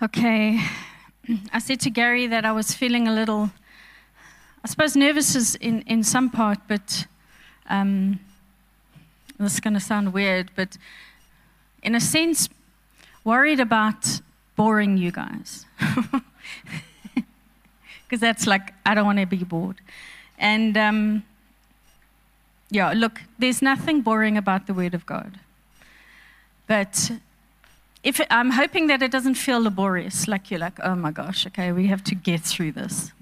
Okay. I said to Gary that I was feeling a little, I suppose, nervous is in, in some part, but um, this is going to sound weird, but in a sense, worried about boring you guys. Because that's like, I don't want to be bored. And um, yeah, look, there's nothing boring about the Word of God. But if it, I'm hoping that it doesn't feel laborious, like you're like, oh my gosh, okay, we have to get through this.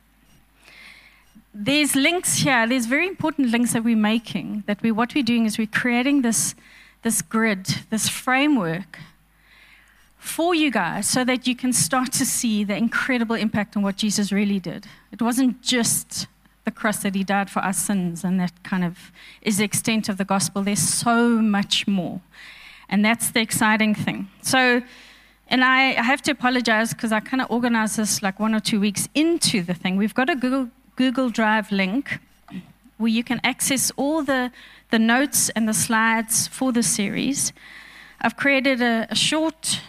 There's links here, there's very important links that we're making, that we, what we're doing is we're creating this, this grid, this framework for you guys so that you can start to see the incredible impact on what Jesus really did. It wasn't just the cross that he died for our sins, and that kind of is the extent of the gospel. There's so much more. And that's the exciting thing. So, and I, I have to apologize because I kind of organized this like one or two weeks into the thing. We've got a Google, Google Drive link where you can access all the, the notes and the slides for the series. I've created a, a short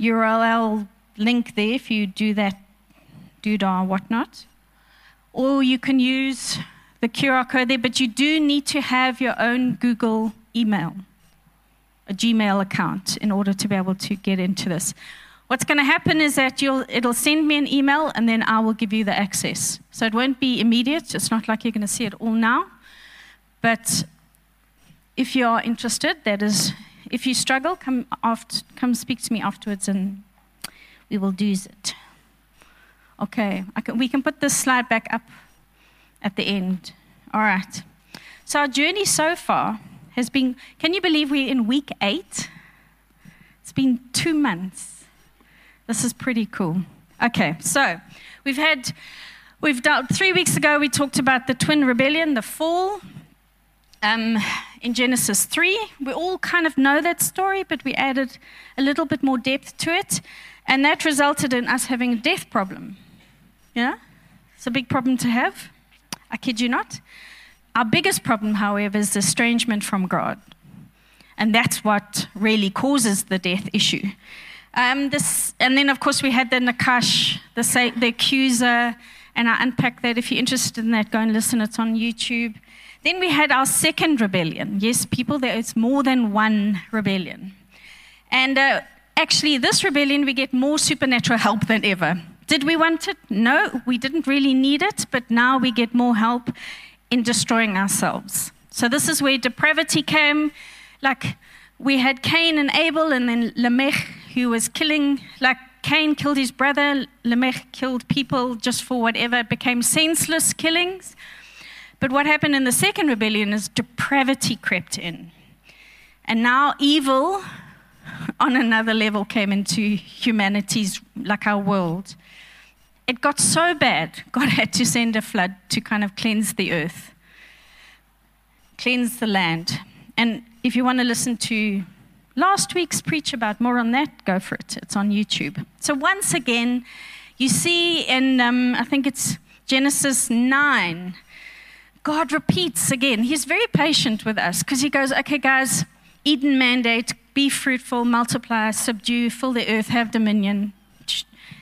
URL link there if you do that doodah or whatnot. Or you can use the QR code there, but you do need to have your own Google email a Gmail account in order to be able to get into this. What's going to happen is that it'll send me an email and then I will give you the access. So it won't be immediate. It's not like you're going to see it all now. But if you are interested, that is, if you struggle, come, after, come speak to me afterwards and we will do it. Okay, can, we can put this slide back up at the end. All right. So, our journey so far has been, can you believe we're in week eight? It's been two months. This is pretty cool. Okay, so we've had, we've dealt, three weeks ago we talked about the twin rebellion, the fall. Um, in Genesis 3, we all kind of know that story, but we added a little bit more depth to it. And that resulted in us having a death problem. Yeah? It's a big problem to have. I kid you not. Our biggest problem, however, is estrangement from God. And that's what really causes the death issue. Um, this, and then, of course, we had the Nachash, the, the accuser, and I unpack that. If you're interested in that, go and listen. It's on YouTube. Then we had our second rebellion. Yes, people, there is more than one rebellion. And uh, actually, this rebellion, we get more supernatural help than ever. Did we want it? No, we didn't really need it, but now we get more help in destroying ourselves. So this is where depravity came. Like we had Cain and Abel, and then Lamech, who was killing, like Cain killed his brother, Lamech killed people just for whatever. It became senseless killings. But what happened in the second rebellion is depravity crept in. And now evil on another level came into humanity's, like our world it got so bad, God had to send a flood to kind of cleanse the earth, cleanse the land. And if you want to listen to last week's preach about more on that, go for it. It's on YouTube. So once again, you see in, um, I think it's Genesis 9, God repeats again. He's very patient with us because he goes, okay, guys, Eden mandate, be fruitful, multiply, subdue, fill the earth, have dominion.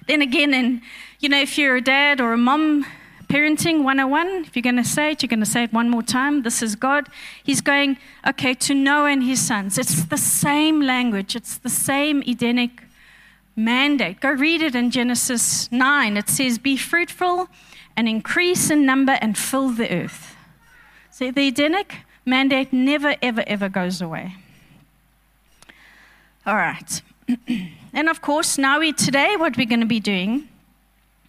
Then again and you know, if you're a dad or a mom, parenting 101, if you're going to say it, you're going to say it one more time. This is God. He's going, okay, to Noah and his sons. It's the same language, it's the same Edenic mandate. Go read it in Genesis 9. It says, Be fruitful and increase in number and fill the earth. See, the Edenic mandate never, ever, ever goes away. All right. And of course, now we today, what we're going to be doing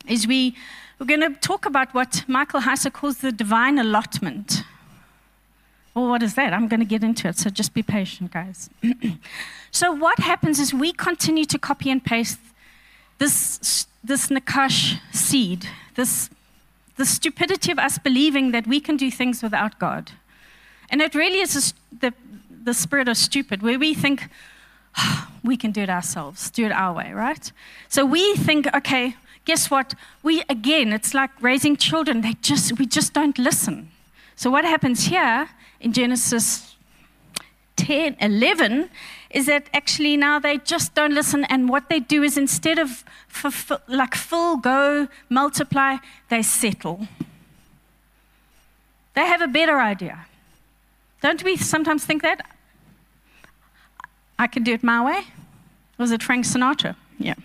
is we, we're going to talk about what Michael Heiser calls the divine allotment. Well, what is that? I'm going to get into it, so just be patient, guys. so, what happens is we continue to copy and paste this, this Nachash seed, this, the stupidity of us believing that we can do things without God. And it really is a, the, the spirit of stupid, where we think, we can do it ourselves, do it our way, right? So we think, okay, guess what? We, again, it's like raising children. They just, we just don't listen. So what happens here in Genesis 10, 11 is that actually now they just don't listen. And what they do is instead of fulfill, like full go, multiply, they settle. They have a better idea. Don't we sometimes think that? I can do it my way. Was it Frank Sinatra? Yeah.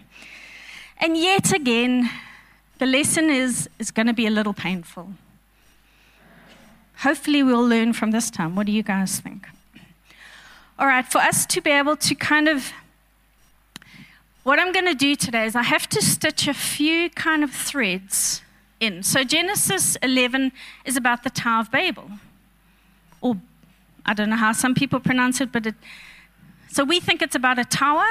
And yet again, the lesson is, is going to be a little painful. Hopefully, we'll learn from this time. What do you guys think? All right, for us to be able to kind of, what I'm going to do today is I have to stitch a few kind of threads in. So, Genesis 11 is about the Tower of Babel, or I don't know how some people pronounce it, but it, so we think it's about a tower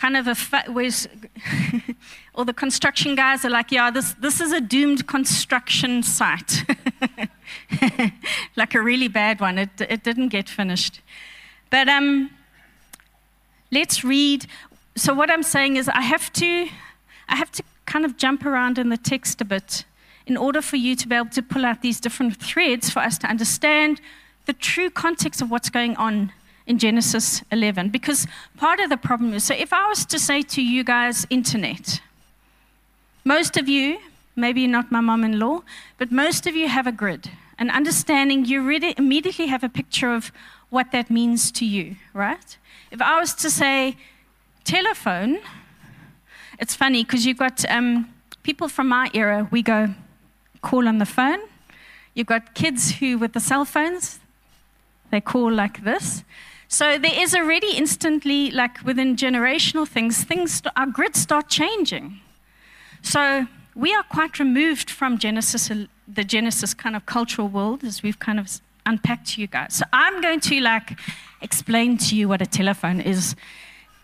kind of a where's all the construction guys are like, yeah, this this is a doomed construction site, like a really bad one. It it didn't get finished, but um, let's read. So what I'm saying is, I have to, I have to kind of jump around in the text a bit in order for you to be able to pull out these different threads for us to understand the true context of what's going on in Genesis 11. Because part of the problem is so if I was to say to you guys, internet, most of you, maybe not my mom in law, but most of you have a grid. An understanding, you really immediately have a picture of what that means to you, right? If I was to say telephone, it's funny because you've got um, people from my era, we go call on the phone. You've got kids who, with the cell phones, they call like this. So there is already instantly, like within generational things, things, our grids start changing. So we are quite removed from Genesis, the Genesis kind of cultural world, as we've kind of unpacked to you guys. So I'm going to like explain to you what a telephone is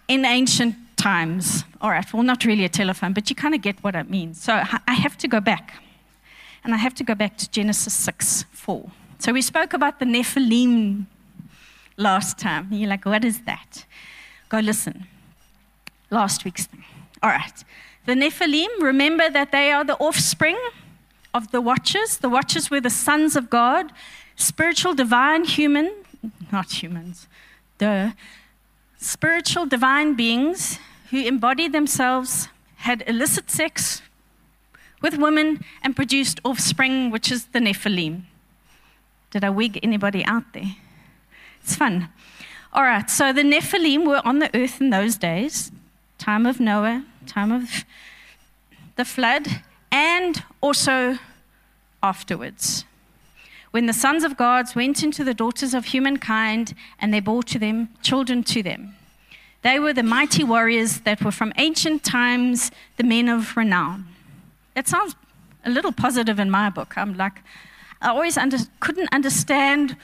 in ancient times. All right, well, not really a telephone, but you kind of get what it means. So I have to go back. And I have to go back to Genesis 6 4. So we spoke about the Nephilim last time. And you're like, what is that? Go listen. Last week's thing. All right. The Nephilim, remember that they are the offspring of the Watchers. The Watchers were the sons of God, spiritual, divine, human, not humans, the spiritual, divine beings who embodied themselves, had illicit sex with women, and produced offspring, which is the Nephilim. Did I wig anybody out there? It's fun. All right, so the Nephilim were on the earth in those days, time of Noah, time of the flood, and also afterwards. When the sons of gods went into the daughters of humankind and they bore to them children to them. They were the mighty warriors that were from ancient times, the men of renown. It sounds a little positive in my book. I'm like, I always under, couldn't understand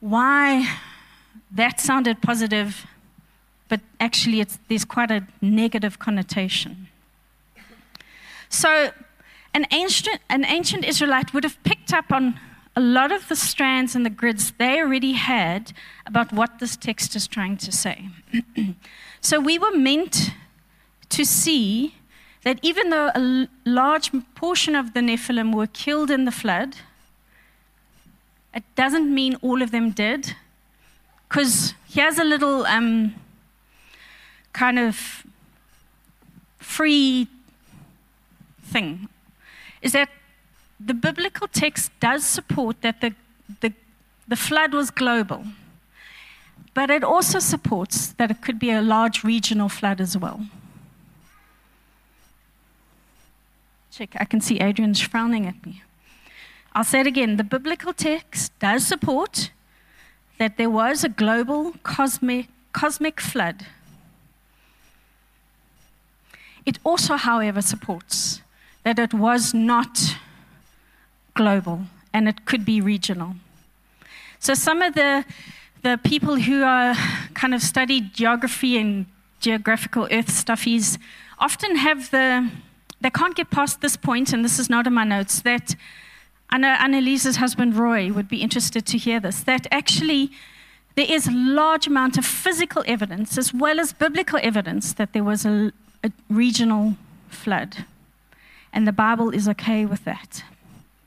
why that sounded positive, but actually it's there's quite a negative connotation. So, an ancient, an ancient Israelite would have picked up on a lot of the strands and the grids they already had about what this text is trying to say. so, we were meant to see that even though a large portion of the Nephilim were killed in the flood, it doesn't mean all of them did. Because here's a little um, kind of free thing is that the biblical text does support that the, the, the flood was global, but it also supports that it could be a large regional flood as well. Check, I can see Adrian's frowning at me. I'll say it again the biblical text does support that there was a global cosmic, cosmic flood. It also, however, supports that it was not global and it could be regional. So, some of the, the people who are kind of studied geography and geographical earth stuffies often have the, they can't get past this point, and this is not in my notes, that I know Annalise's husband Roy would be interested to hear this that actually there is a large amount of physical evidence as well as biblical evidence that there was a, a regional flood. And the Bible is okay with that.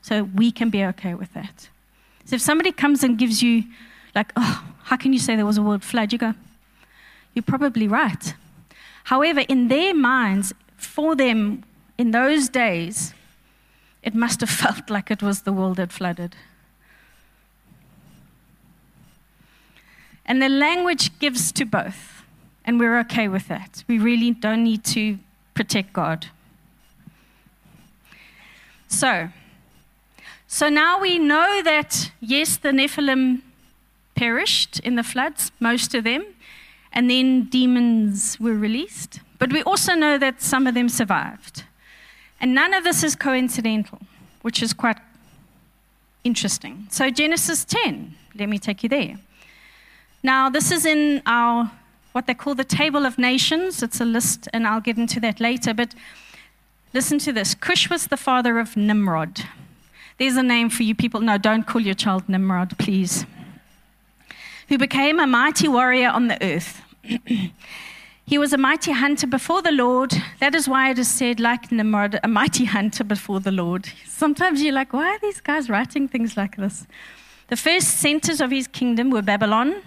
So we can be okay with that. So if somebody comes and gives you, like, oh, how can you say there was a world flood? You go, you're probably right. However, in their minds, for them in those days, it must have felt like it was the world that flooded. And the language gives to both, and we're okay with that. We really don't need to protect God. So, so now we know that, yes, the Nephilim perished in the floods, most of them, and then demons were released. But we also know that some of them survived. And none of this is coincidental, which is quite interesting. So, Genesis 10, let me take you there. Now, this is in our what they call the Table of Nations. It's a list, and I'll get into that later. But listen to this Cush was the father of Nimrod. There's a name for you people. No, don't call your child Nimrod, please. Who became a mighty warrior on the earth. he was a mighty hunter before the Lord. That is why it is said, like Nimrod, a mighty hunter before the Lord. Sometimes you're like, why are these guys writing things like this? The first centers of his kingdom were Babylon,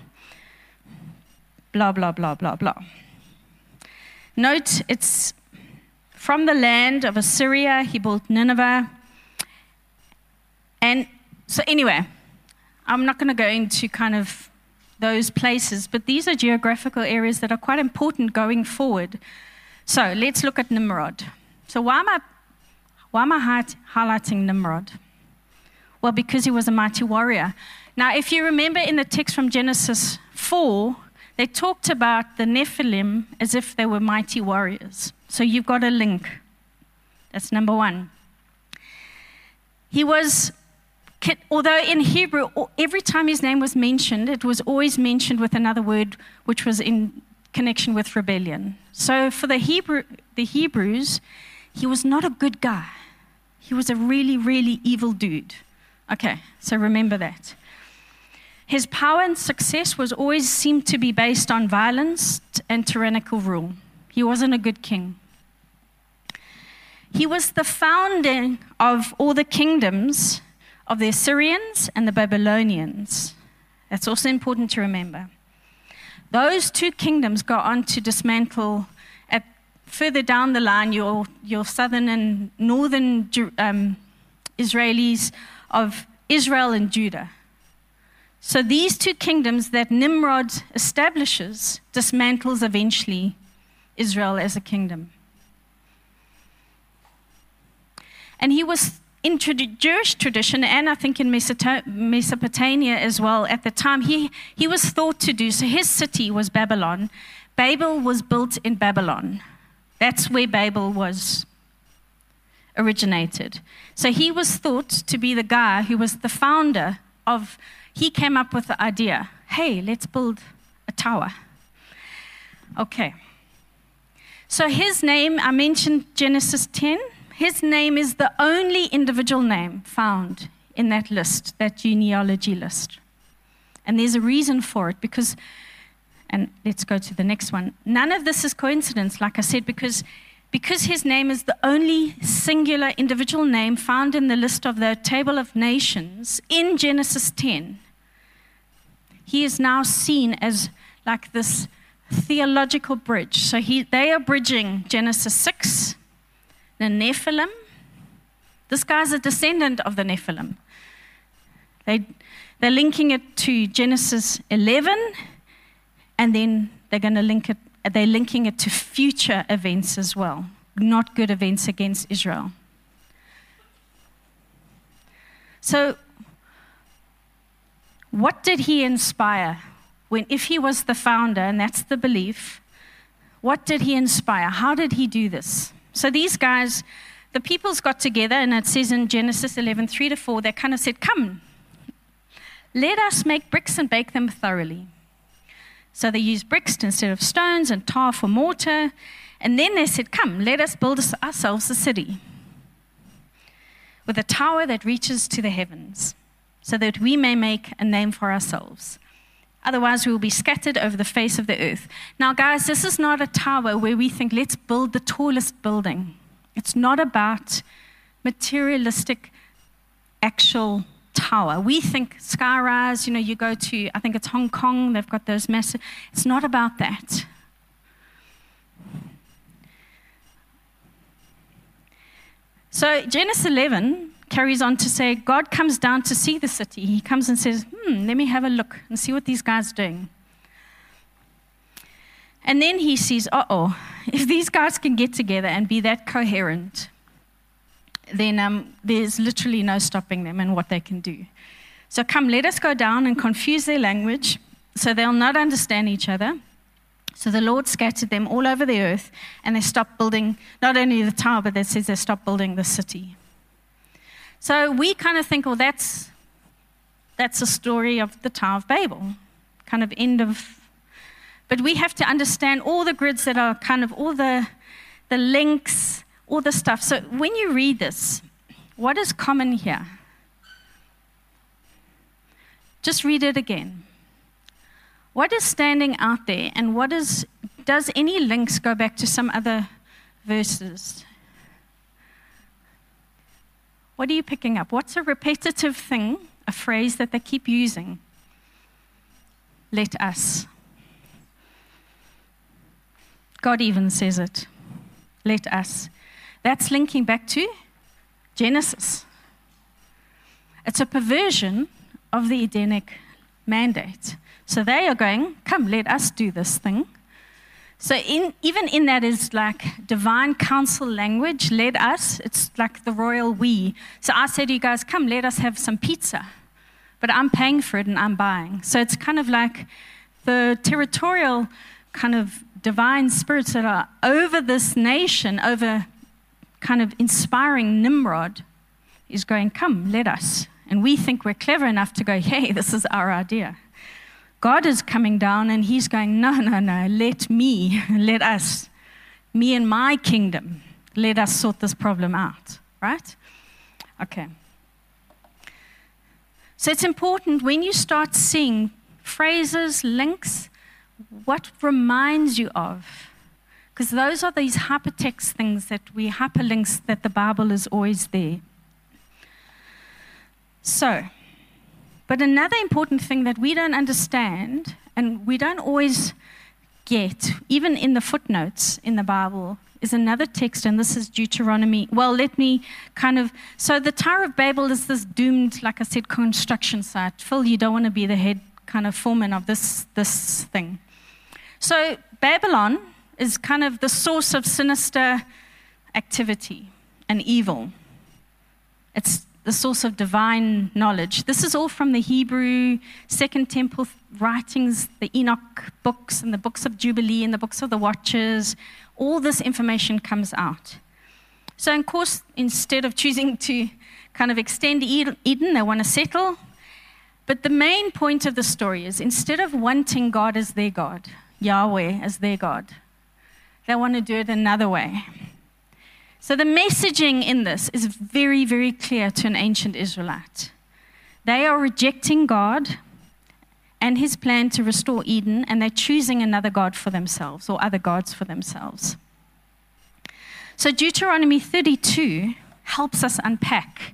blah, blah, blah, blah, blah. Note it's from the land of Assyria, he built Nineveh, and so, anyway, I'm not going to go into kind of those places, but these are geographical areas that are quite important going forward. So, let's look at Nimrod. So, why am I, why am I highlighting Nimrod? Well, because he was a mighty warrior. Now, if you remember in the text from Genesis 4, they talked about the Nephilim as if they were mighty warriors. So you've got a link. That's number one. He was although in Hebrew, every time his name was mentioned, it was always mentioned with another word which was in connection with rebellion. So for the, Hebrew, the Hebrews, he was not a good guy. He was a really, really evil dude. Okay, so remember that. His power and success was always seemed to be based on violence and tyrannical rule. He wasn't a good king. He was the founding of all the kingdoms of the Assyrians and the Babylonians. That's also important to remember. Those two kingdoms go on to dismantle at further down the line your, your southern and northern um, Israelis of Israel and Judah. So these two kingdoms that Nimrod establishes dismantles eventually Israel as a kingdom. And he was in Jewish tradition, and I think in Mesopotamia as well at the time, he, he was thought to do. So his city was Babylon. Babel was built in Babylon. That's where Babel was originated. So he was thought to be the guy who was the founder of, he came up with the idea hey, let's build a tower. Okay. So his name, I mentioned Genesis 10. His name is the only individual name found in that list, that genealogy list. And there's a reason for it because, and let's go to the next one. None of this is coincidence, like I said, because, because his name is the only singular individual name found in the list of the table of nations in Genesis 10. He is now seen as like this theological bridge. So he, they are bridging Genesis 6 the Nephilim. This guy's a descendant of the Nephilim. They, they're linking it to Genesis 11, and then they're going to link it, they're linking it to future events as well, not good events against Israel. So, what did he inspire when, if he was the founder, and that's the belief, what did he inspire? How did he do this? So these guys, the peoples got together, and it says in Genesis 11, 3 to 4, they kind of said, Come, let us make bricks and bake them thoroughly. So they used bricks instead of stones and tar for mortar. And then they said, Come, let us build ourselves a city with a tower that reaches to the heavens, so that we may make a name for ourselves. Otherwise, we will be scattered over the face of the earth. Now, guys, this is not a tower where we think, let's build the tallest building. It's not about materialistic, actual tower. We think skyrise, you know, you go to, I think it's Hong Kong, they've got those massive. It's not about that. So Genesis 11 carries on to say God comes down to see the city. He comes and says, hmm, let me have a look and see what these guys are doing. And then he sees, uh oh, if these guys can get together and be that coherent, then um, there's literally no stopping them and what they can do. So come, let us go down and confuse their language so they'll not understand each other. So the Lord scattered them all over the earth, and they stopped building not only the tower, but it says they stopped building the city. So we kind of think, well, that's that's a story of the Tower of Babel, kind of end of. But we have to understand all the grids that are kind of all the the links all the stuff. So when you read this, what is common here? Just read it again. What is standing out there, and what is, does any links go back to some other verses? What are you picking up? What's a repetitive thing, a phrase that they keep using? Let us. God even says it. Let us. That's linking back to Genesis. It's a perversion of the Edenic mandate. So they are going, come, let us do this thing. So in, even in that is like divine council language, let us, it's like the royal we. So I say to you guys, come, let us have some pizza. But I'm paying for it and I'm buying. So it's kind of like the territorial kind of divine spirits that are over this nation, over kind of inspiring Nimrod is going, Come, let us. And we think we're clever enough to go, Hey, this is our idea. God is coming down and he's going, No, no, no, let me, let us, me and my kingdom, let us sort this problem out, right? Okay. So it's important when you start seeing phrases, links, what reminds you of because those are these hypertext things that we hyperlinks that the Bible is always there. So, but another important thing that we don't understand and we don't always get, even in the footnotes in the Bible, is another text, and this is Deuteronomy. Well, let me kind of. So, the Tower of Babel is this doomed, like I said, construction site. Phil, you don't want to be the head kind of foreman of this, this thing. So, Babylon is kind of the source of sinister activity and evil. It's the source of divine knowledge. This is all from the Hebrew Second Temple writings, the Enoch books, and the books of Jubilee, and the books of the Watchers. All this information comes out. So, of course, instead of choosing to kind of extend Eden, they want to settle. But the main point of the story is instead of wanting God as their God, Yahweh as their God, they want to do it another way. So the messaging in this is very, very clear to an ancient Israelite. They are rejecting God and his plan to restore Eden, and they're choosing another God for themselves or other gods for themselves. So Deuteronomy 32 helps us unpack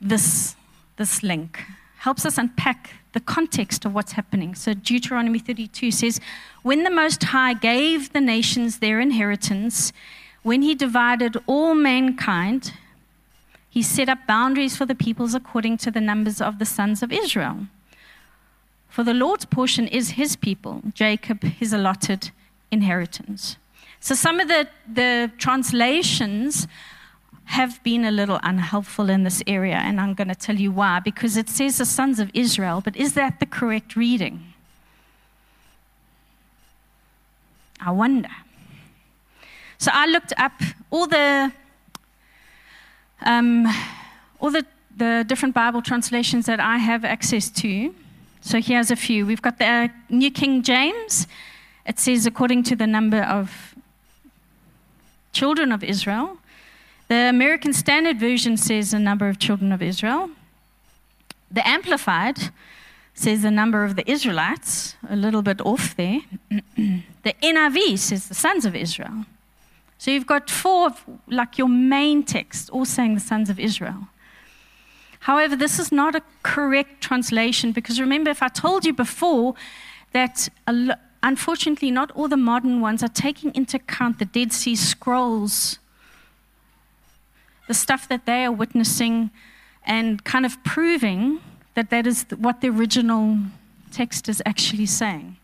this, this link, helps us unpack the context of what's happening. So Deuteronomy 32 says, When the Most High gave the nations their inheritance, when he divided all mankind, he set up boundaries for the peoples according to the numbers of the sons of Israel. For the Lord's portion is his people, Jacob his allotted inheritance. So some of the, the translations have been a little unhelpful in this area, and I'm going to tell you why. Because it says the sons of Israel, but is that the correct reading? I wonder. So I looked up all the um, all the, the different Bible translations that I have access to. So here's a few. We've got the New King James. It says according to the number of children of Israel. The American Standard Version says the number of children of Israel. The Amplified says the number of the Israelites, a little bit off there. the NIV says the sons of Israel. So you've got four of like your main text, all saying the sons of Israel. However, this is not a correct translation because remember, if I told you before that unfortunately not all the modern ones are taking into account the Dead Sea Scrolls, the stuff that they are witnessing, and kind of proving that that is what the original text is actually saying.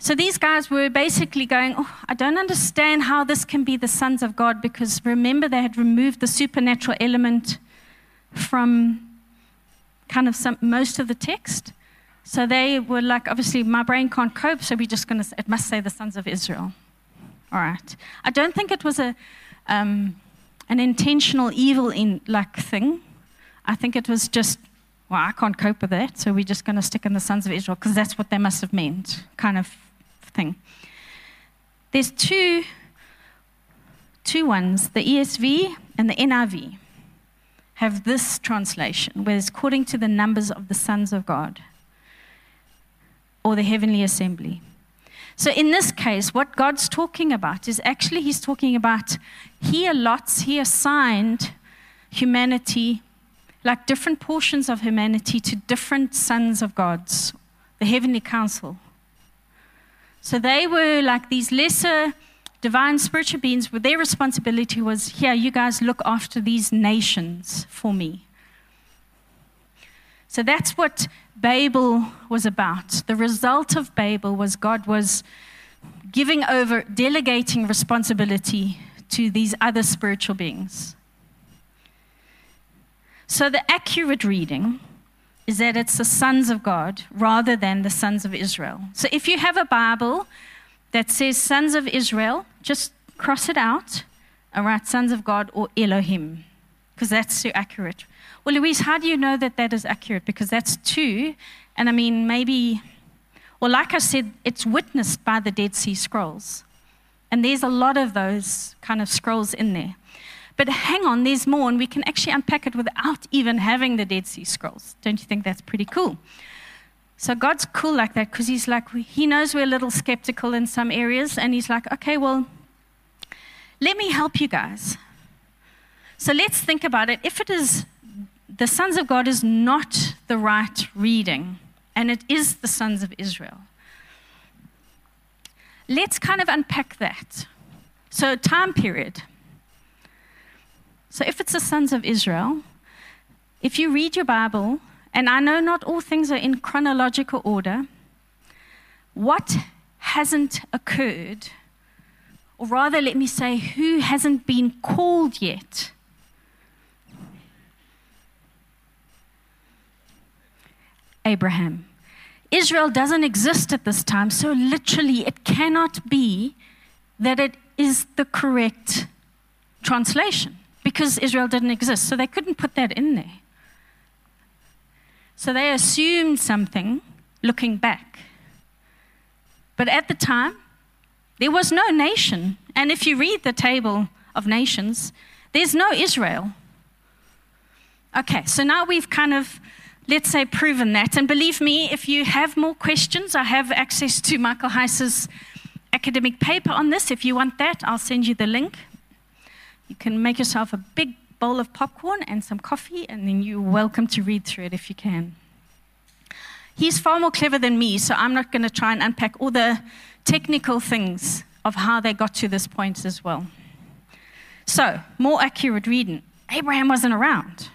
So these guys were basically going, oh, I don't understand how this can be the sons of God because remember they had removed the supernatural element from kind of some, most of the text. So they were like, obviously, my brain can't cope, so we're just going to, it must say the sons of Israel. All right. I don't think it was a, um, an intentional evil in like thing. I think it was just, well, I can't cope with that, so we're just going to stick in the sons of Israel because that's what they must have meant, kind of thing. There's two, two ones, the ESV and the NIV have this translation, where it's according to the numbers of the sons of God or the heavenly assembly. So, in this case, what God's talking about is actually He's talking about He allots, He assigned humanity, like different portions of humanity, to different sons of God's, the heavenly council. So, they were like these lesser divine spiritual beings, where their responsibility was here, you guys look after these nations for me. So that's what Babel was about. The result of Babel was God was giving over, delegating responsibility to these other spiritual beings. So the accurate reading is that it's the sons of God rather than the sons of Israel. So if you have a Bible that says sons of Israel, just cross it out and write sons of God or Elohim, because that's too accurate. Well, Louise, how do you know that that is accurate? Because that's two, and I mean, maybe, well, like I said, it's witnessed by the Dead Sea Scrolls. And there's a lot of those kind of scrolls in there. But hang on, there's more, and we can actually unpack it without even having the Dead Sea Scrolls. Don't you think that's pretty cool? So God's cool like that because He's like, He knows we're a little skeptical in some areas, and He's like, okay, well, let me help you guys. So let's think about it. If it is the sons of God is not the right reading, and it is the sons of Israel, let's kind of unpack that. So, time period. So, if it's the sons of Israel, if you read your Bible, and I know not all things are in chronological order, what hasn't occurred, or rather, let me say, who hasn't been called yet? Abraham. Israel doesn't exist at this time, so literally, it cannot be that it is the correct translation because Israel didn't exist. So they couldn't put that in there. So they assumed something looking back. But at the time, there was no nation. And if you read the table of nations, there's no Israel. Okay, so now we've kind of, let's say, proven that. And believe me, if you have more questions, I have access to Michael Heiser's academic paper on this. If you want that, I'll send you the link. You can make yourself a big bowl of popcorn and some coffee, and then you're welcome to read through it if you can. He's far more clever than me, so I'm not going to try and unpack all the technical things of how they got to this point as well. So, more accurate reading Abraham wasn't around.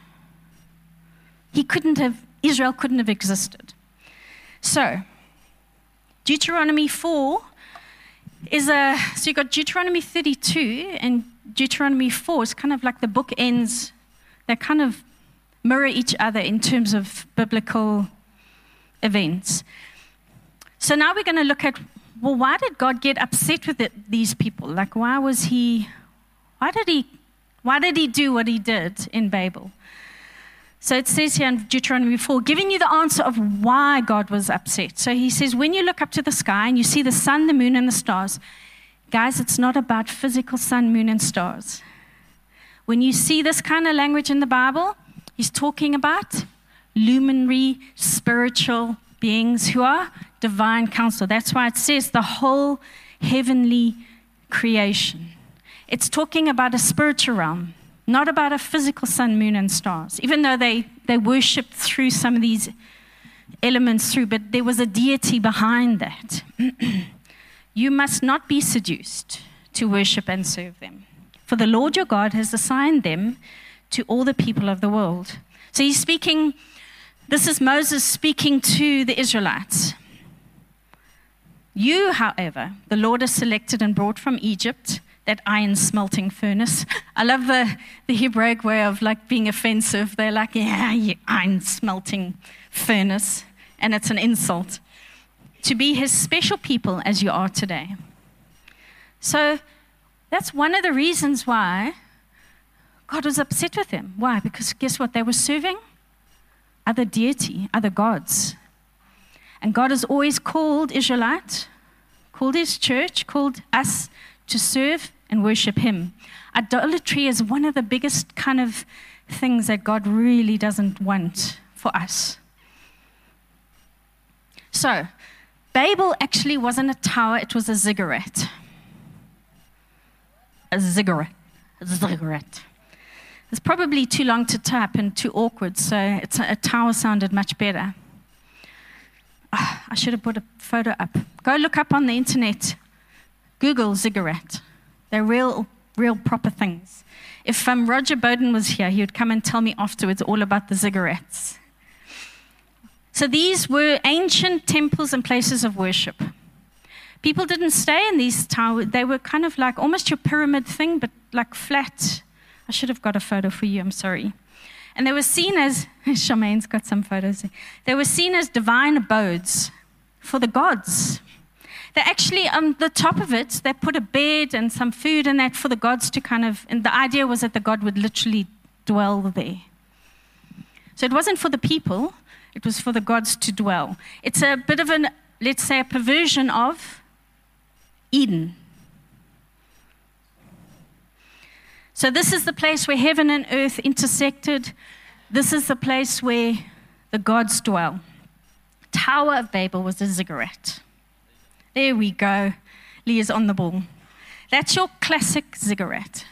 He couldn't have, Israel couldn't have existed. So, Deuteronomy 4 is a, so you've got Deuteronomy 32 and Deuteronomy 4 is kind of like the book ends, they kind of mirror each other in terms of biblical events. So now we're going to look at well, why did God get upset with it, these people? Like, why was he, why did he, why did he do what he did in Babel? So it says here in Deuteronomy 4, giving you the answer of why God was upset. So he says, when you look up to the sky and you see the sun, the moon, and the stars, Guys, it's not about physical sun, moon, and stars. When you see this kind of language in the Bible, he's talking about luminary spiritual beings who are divine council. That's why it says the whole heavenly creation. It's talking about a spiritual realm. not about a physical sun, moon, and stars, even though they, they worshiped through some of these elements through, but there was a deity behind that. you must not be seduced to worship and serve them. For the Lord your God has assigned them to all the people of the world. So he's speaking, this is Moses speaking to the Israelites. You, however, the Lord has selected and brought from Egypt that iron smelting furnace. I love the, the Hebraic way of like being offensive. They're like, yeah, you iron smelting furnace. And it's an insult. To be his special people as you are today. So that's one of the reasons why God was upset with them. Why? Because guess what? They were serving other deity, other gods. And God has always called Israelite, called his church, called us to serve and worship Him. Idolatry is one of the biggest kind of things that God really doesn't want for us. So, Babel actually wasn't a tower, it was a ziggurat. A ziggurat. A ziggurat. It's probably too long to type and too awkward, so a, a tower sounded much better. Oh, I should have put a photo up. Go look up on the internet Google ziggurat. They're real, real proper things. If um, Roger Bowden was here, he would come and tell me afterwards all about the ziggurats. So these were ancient temples and places of worship. People didn't stay in these towers. They were kind of like almost your pyramid thing, but like flat. I should have got a photo for you, I'm sorry. And they were seen as, Charmaine's got some photos. They were seen as divine abodes for the gods. They actually, on the top of it, they put a bed and some food in that for the gods to kind of, and the idea was that the god would literally dwell there. So it wasn't for the people, it was for the gods to dwell. It's a bit of an, let's say, a perversion of Eden. So this is the place where heaven and earth intersected. This is the place where the gods dwell. Tower of Babel was a ziggurat. There we go. Leah's on the ball. That's your classic ziggurat.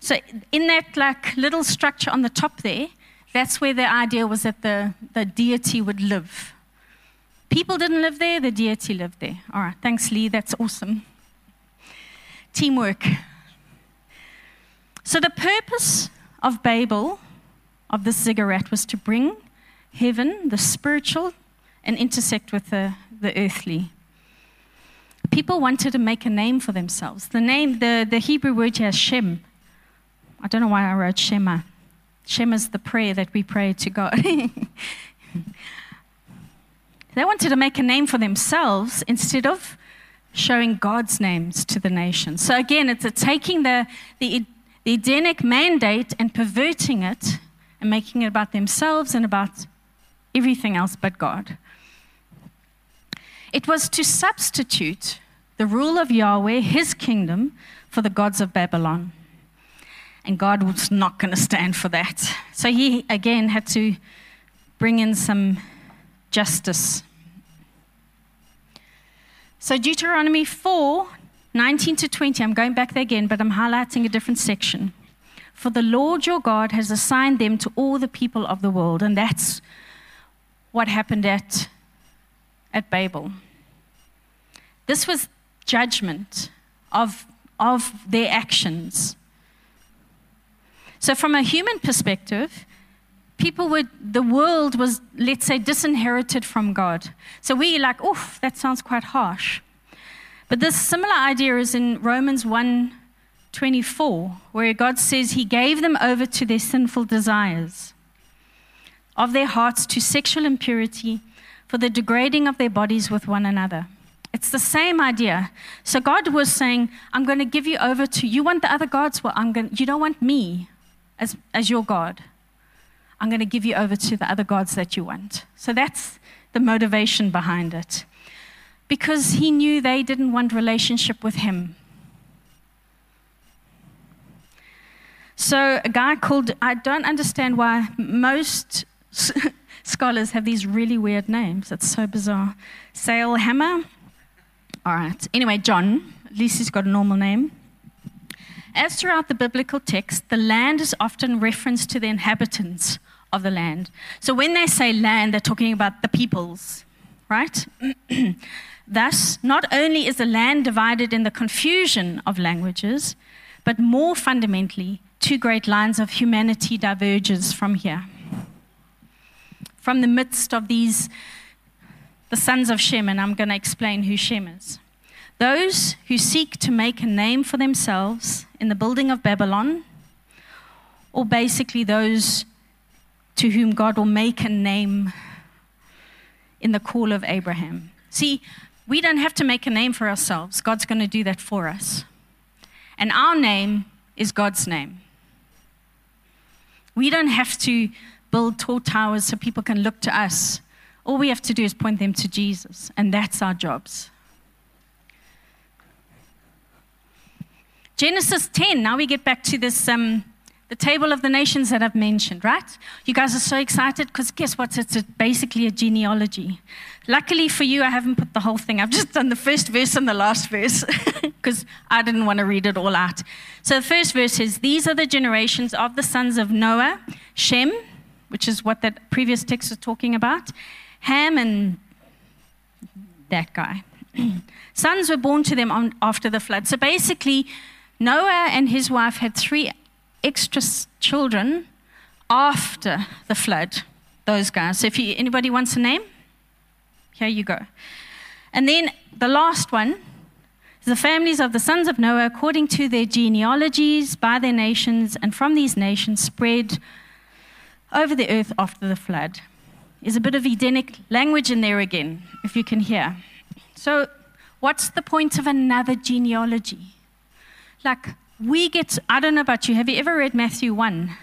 So in that like little structure on the top there, that's where the idea was that the, the deity would live. People didn't live there, the deity lived there. All right, thanks, Lee. That's awesome. Teamwork. So the purpose of Babel, of the ziggurat, was to bring heaven, the spiritual, and intersect with the, the earthly people wanted to make a name for themselves. The name, the, the Hebrew word here is Shem. I don't know why I wrote Shema. Shema is the prayer that we pray to God. they wanted to make a name for themselves instead of showing God's names to the nation. So again, it's a taking the, the, the Edenic mandate and perverting it and making it about themselves and about everything else but God. It was to substitute the rule of Yahweh, his kingdom, for the gods of Babylon. And God was not going to stand for that. So he again had to bring in some justice. So Deuteronomy 4 19 to 20, I'm going back there again, but I'm highlighting a different section. For the Lord your God has assigned them to all the people of the world. And that's what happened at at Babel. This was judgment of, of their actions. So, from a human perspective, people would, the world was, let's say, disinherited from God. So we like, oof, that sounds quite harsh. But this similar idea is in Romans 1 24, where God says he gave them over to their sinful desires of their hearts to sexual impurity for the degrading of their bodies with one another. It's the same idea. So God was saying, I'm going to give you over to you want the other gods? Well, I'm going you don't want me as, as your God. I'm going to give you over to the other gods that you want. So that's the motivation behind it. Because he knew they didn't want relationship with him. So a guy called I don't understand why most scholars have these really weird names. It's so bizarre. Sailhamer. All right. Anyway, John, at least he's got a normal name. As throughout the biblical text, the land is often referenced to the inhabitants of the land. So when they say land, they're talking about the peoples, right? Thus, not only is the land divided in the confusion of languages, but more fundamentally, two great lines of humanity diverges from here. From the midst of these, the sons of Shem, and I'm going to explain who Shem is. Those who seek to make a name for themselves in the building of Babylon, or basically those to whom God will make a name in the call of Abraham. See, we don't have to make a name for ourselves, God's going to do that for us. And our name is God's name. We don't have to build tall towers so people can look to us. All we have to do is point them to Jesus, and that's our jobs. Genesis 10, now we get back to this, um, the table of the nations that I've mentioned, right? You guys are so excited because guess what? It's a, basically a genealogy. Luckily for you, I haven't put the whole thing. I've just done the first verse and the last verse because I didn't want to read it all out. So the first verse is These are the generations of the sons of Noah, Shem, which is what that previous text was talking about, Ham, and that guy. Sons were born to them on, after the flood. So basically, Noah and his wife had three extra children after the flood, those guys. So if you, anybody wants a name, here you go. And then the last one the families of the sons of Noah according to their genealogies by their nations, and from these nations spread over the earth after the flood. There's a bit of Edenic language in there again, if you can hear. So, what's the point of another genealogy? Like, we get, I don't know about you, have you ever read Matthew 1?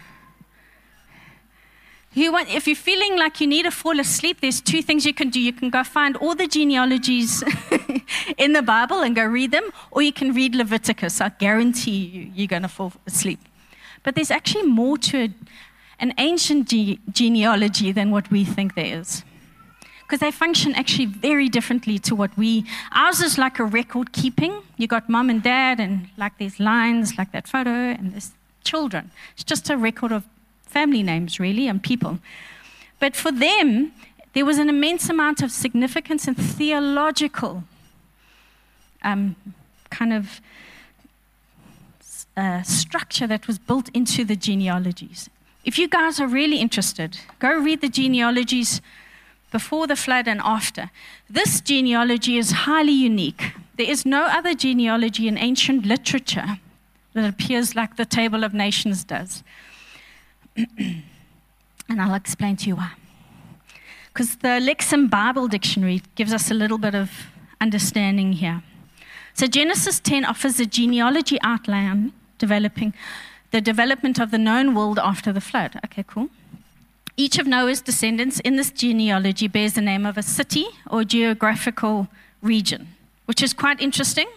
You want, if you're feeling like you need to fall asleep, there's two things you can do. You can go find all the genealogies in the Bible and go read them, or you can read Leviticus. I guarantee you, you're going to fall asleep. But there's actually more to an ancient ge- genealogy than what we think there is because they function actually very differently to what we. Ours is like a record keeping. You got mom and dad, and like these lines, like that photo, and there's children. It's just a record of family names, really, and people. But for them, there was an immense amount of significance and theological um, kind of uh, structure that was built into the genealogies. If you guys are really interested, go read the genealogies before the flood and after. This genealogy is highly unique. There is no other genealogy in ancient literature that appears like the Table of Nations does. and I'll explain to you why. Because the Lexham Bible Dictionary gives us a little bit of understanding here. So Genesis 10 offers a genealogy outline developing the development of the known world after the flood. Okay, cool. Each of Noah's descendants in this genealogy bears the name of a city or geographical region, which is quite interesting,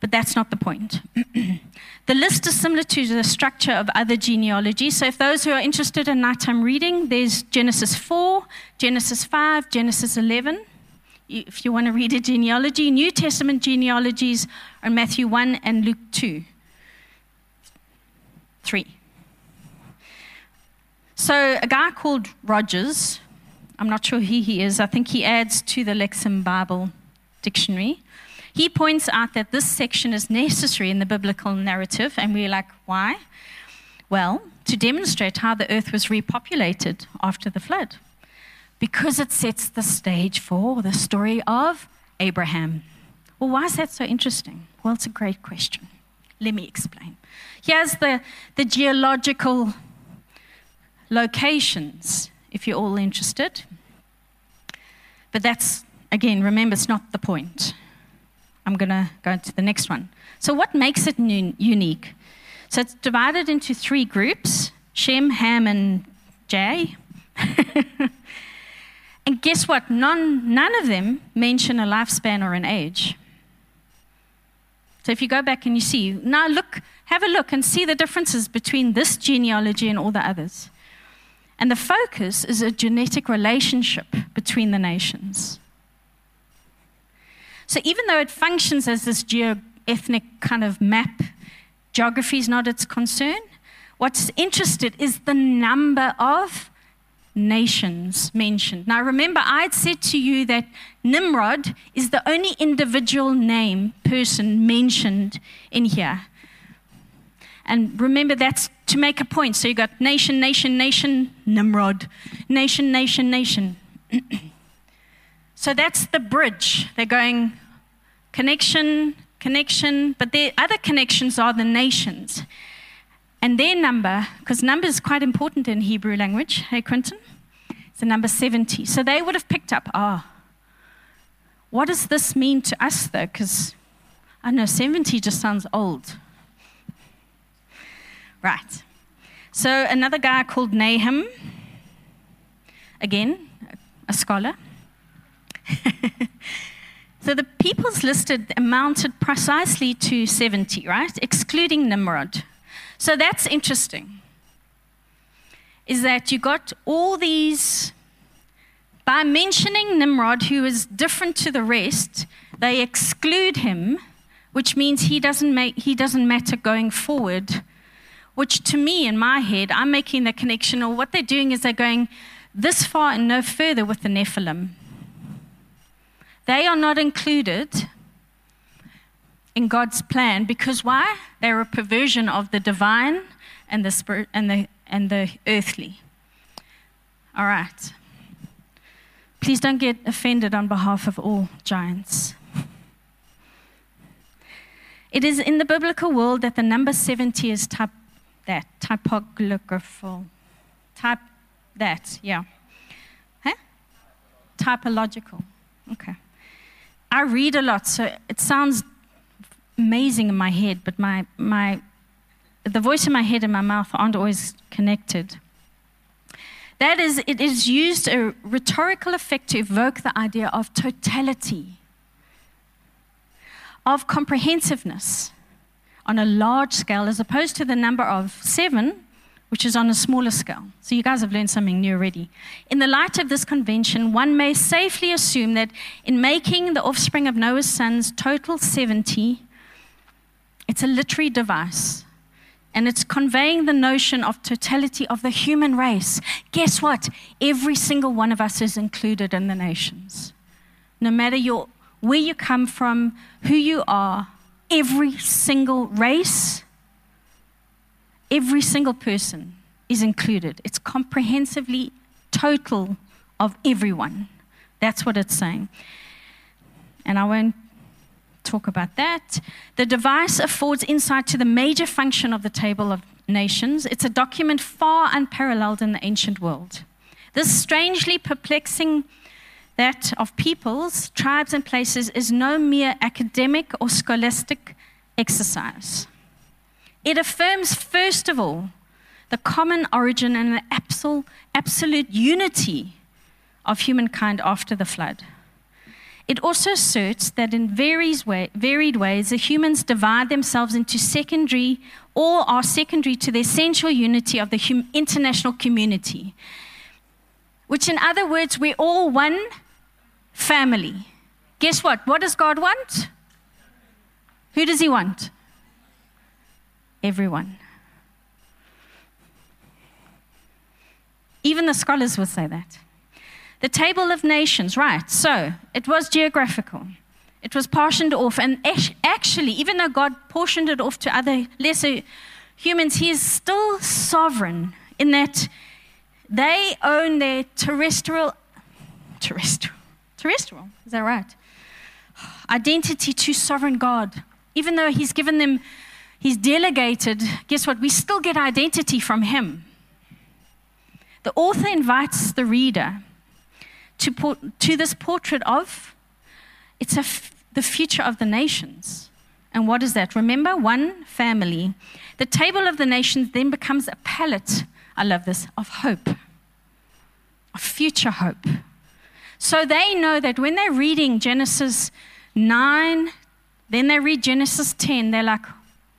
but that's not the point. the list is similar to the structure of other genealogies. So, if those who are interested in nighttime reading, there's Genesis 4, Genesis 5, Genesis 11. If you want to read a genealogy, New Testament genealogies are Matthew 1 and Luke 2. 3. So, a guy called Rogers, I'm not sure who he is, I think he adds to the Lexham Bible dictionary. He points out that this section is necessary in the biblical narrative, and we're like, why? Well, to demonstrate how the earth was repopulated after the flood, because it sets the stage for the story of Abraham. Well, why is that so interesting? Well, it's a great question. Let me explain. Here's the, the geological locations, if you're all interested. But that's, again, remember, it's not the point. I'm going to go to the next one. So, what makes it unique? So, it's divided into three groups Shem, Ham, and Jay. and guess what? None, none of them mention a lifespan or an age. So, if you go back and you see, now look, have a look and see the differences between this genealogy and all the others. And the focus is a genetic relationship between the nations. So even though it functions as this geo-ethnic kind of map, Geography is not its concern. What's interested is the number of nations mentioned. Now, remember, I had said to you that Nimrod is the only individual name, person mentioned in here. And remember, that's to make a point. So you got nation, nation, nation, Nimrod. Nation, nation, nation. so that's the bridge. They're going connection, connection, but the other connections are the nations. And their number, because number is quite important in Hebrew language, hey, Quentin? It's the number 70. So they would have picked up, ah, oh, what does this mean to us, though? Because I know 70 just sounds old. Right. So another guy called Nahum, again, a scholar. so the peoples listed amounted precisely to 70, right? Excluding Nimrod. So that's interesting. Is that you got all these, by mentioning Nimrod, who is different to the rest, they exclude him, which means he doesn't, make, he doesn't matter going forward. Which to me, in my head, I'm making the connection, or what they're doing is they're going this far and no further with the Nephilim. They are not included in God's plan because why? They're a perversion of the divine and the spirit and the and the earthly. All right. Please don't get offended on behalf of all giants. It is in the biblical world that the number 70 is type that typographical type that yeah huh? typological okay i read a lot so it sounds amazing in my head, but my, my, the voice in my head and my mouth aren't always connected. That is, it is used a rhetorical effect to evoke the idea of totality, of comprehensiveness on a large scale, as opposed to the number of seven, which is on a smaller scale. So you guys have learned something new already. In the light of this convention, one may safely assume that in making the offspring of Noah's sons total 70, it's a literary device. And it's conveying the notion of totality of the human race. Guess what? Every single one of us is included in the nations. No matter your, where you come from, who you are, every single race, every single person is included. It's comprehensively total of everyone. That's what it's saying. And I won't talk about that. The device affords insight to the major function of the Table of Nations. It's a document far unparalleled in the ancient world. This strangely perplexing that of peoples, tribes, and places is no mere academic or scholastic exercise. It affirms, first of all, the common origin and the absolute unity of humankind after the flood. It also asserts that in way, varied ways, the humans divide themselves into secondary or are secondary to the essential unity of the hum- international community. Which, in other words, we're all one family. Guess what? What does God want? Who does He want? Everyone. Even the scholars would say that. The table of nations, right. So it was geographical. It was portioned off. And actually, even though God portioned it off to other lesser humans, He is still sovereign in that they own their terrestrial, terrestrial, terrestrial, is that right? Identity to sovereign God. Even though He's given them, He's delegated, guess what? We still get identity from Him. The author invites the reader to, put to this portrait of it's f- the future of the nations. And what is that? Remember, one family. The table of the nations then becomes a palette, I love this, of hope, of future hope. So they know that when they're reading Genesis 9, then they read Genesis 10, they're like,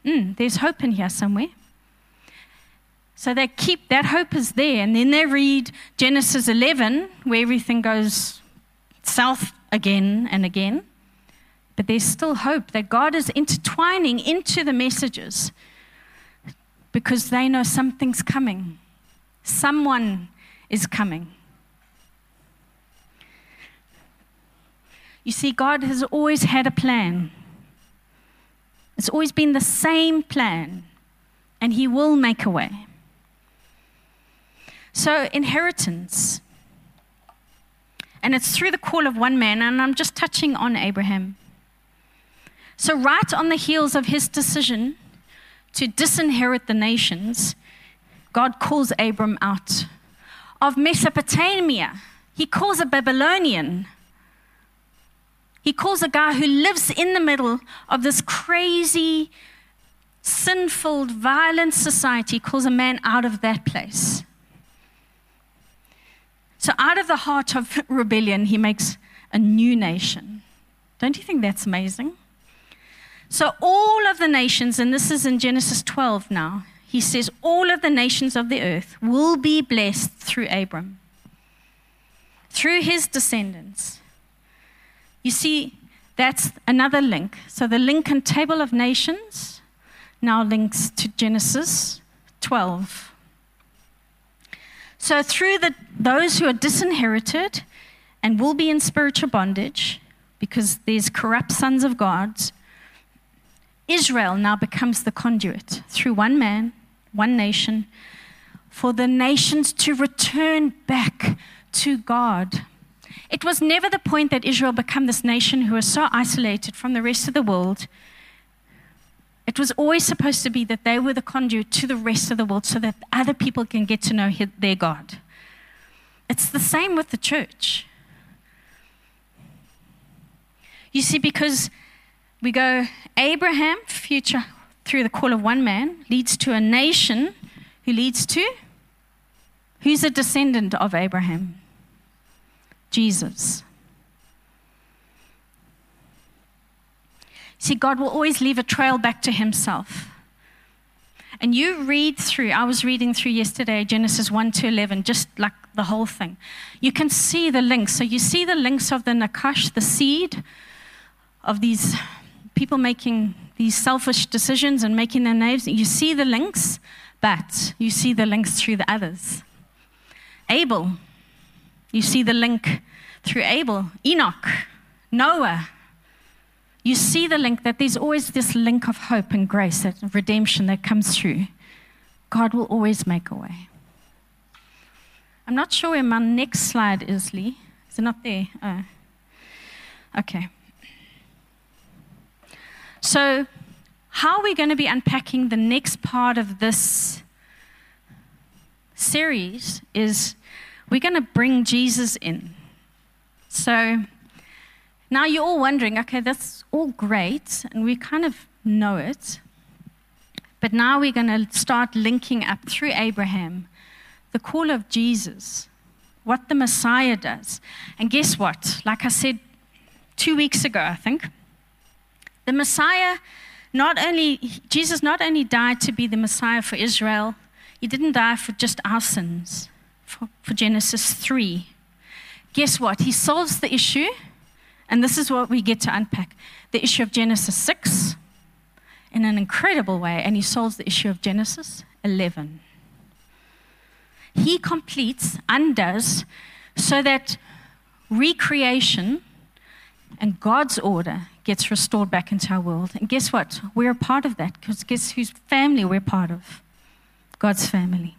mm, there's hope in here somewhere. So they keep that hope is there. And then they read Genesis 11, where everything goes south again and again. But there's still hope that God is intertwining into the messages because they know something's coming. Someone is coming. You see, God has always had a plan. It's always been the same plan, and He will make a way. So, inheritance. And it's through the call of one man, and I'm just touching on Abraham. So, right on the heels of his decision to disinherit the nations, God calls Abram out of Mesopotamia. He calls a Babylonian. He calls a guy who lives in the middle of this crazy, sinful, violent society, calls a man out of that place. So, out of the heart of rebellion, he makes a new nation. Don't you think that's amazing? So, all of the nations, and this is in Genesis 12 now, he says, all of the nations of the earth will be blessed through Abram, through his descendants. You see, that's another link. So, the and table of nations now links to Genesis 12. So, through the, those who are disinherited and will be in spiritual bondage, because there's corrupt sons of God, Israel now becomes the conduit through one man, one nation, for the nations to return back to God. It was never the point that Israel become this nation who was so isolated from the rest of the world. It was always supposed to be that they were the conduit to the rest of the world so that other people can get to know their God. It's the same with the church. You see, because we go, Abraham, future through the call of one man, leads to a nation who leads to who's a descendant of Abraham? Jesus. See, God will always leave a trail back to himself. And you read through, I was reading through yesterday, Genesis 1 to 11, just like the whole thing. You can see the links. So you see the links of the Nachash, the seed of these people making these selfish decisions and making their names. You see the links, but you see the links through the others. Abel, you see the link through Abel. Enoch, Noah, you see the link that there's always this link of hope and grace, that redemption that comes through. God will always make a way. I'm not sure where my next slide is, Lee. Is it not there? Oh. Okay. So, how are we going to be unpacking the next part of this series is we're going to bring Jesus in. So, now you're all wondering, okay, that's all great, and we kind of know it. But now we're going to start linking up through Abraham the call of Jesus, what the Messiah does. And guess what? Like I said two weeks ago, I think, the Messiah, not only, Jesus not only died to be the Messiah for Israel, he didn't die for just our sins, for, for Genesis 3. Guess what? He solves the issue, and this is what we get to unpack the issue of Genesis 6 in an incredible way, and he solves the issue of Genesis 11. He completes, undoes, so that recreation and God's order gets restored back into our world. And guess what? We're a part of that because guess whose family we're part of? God's family.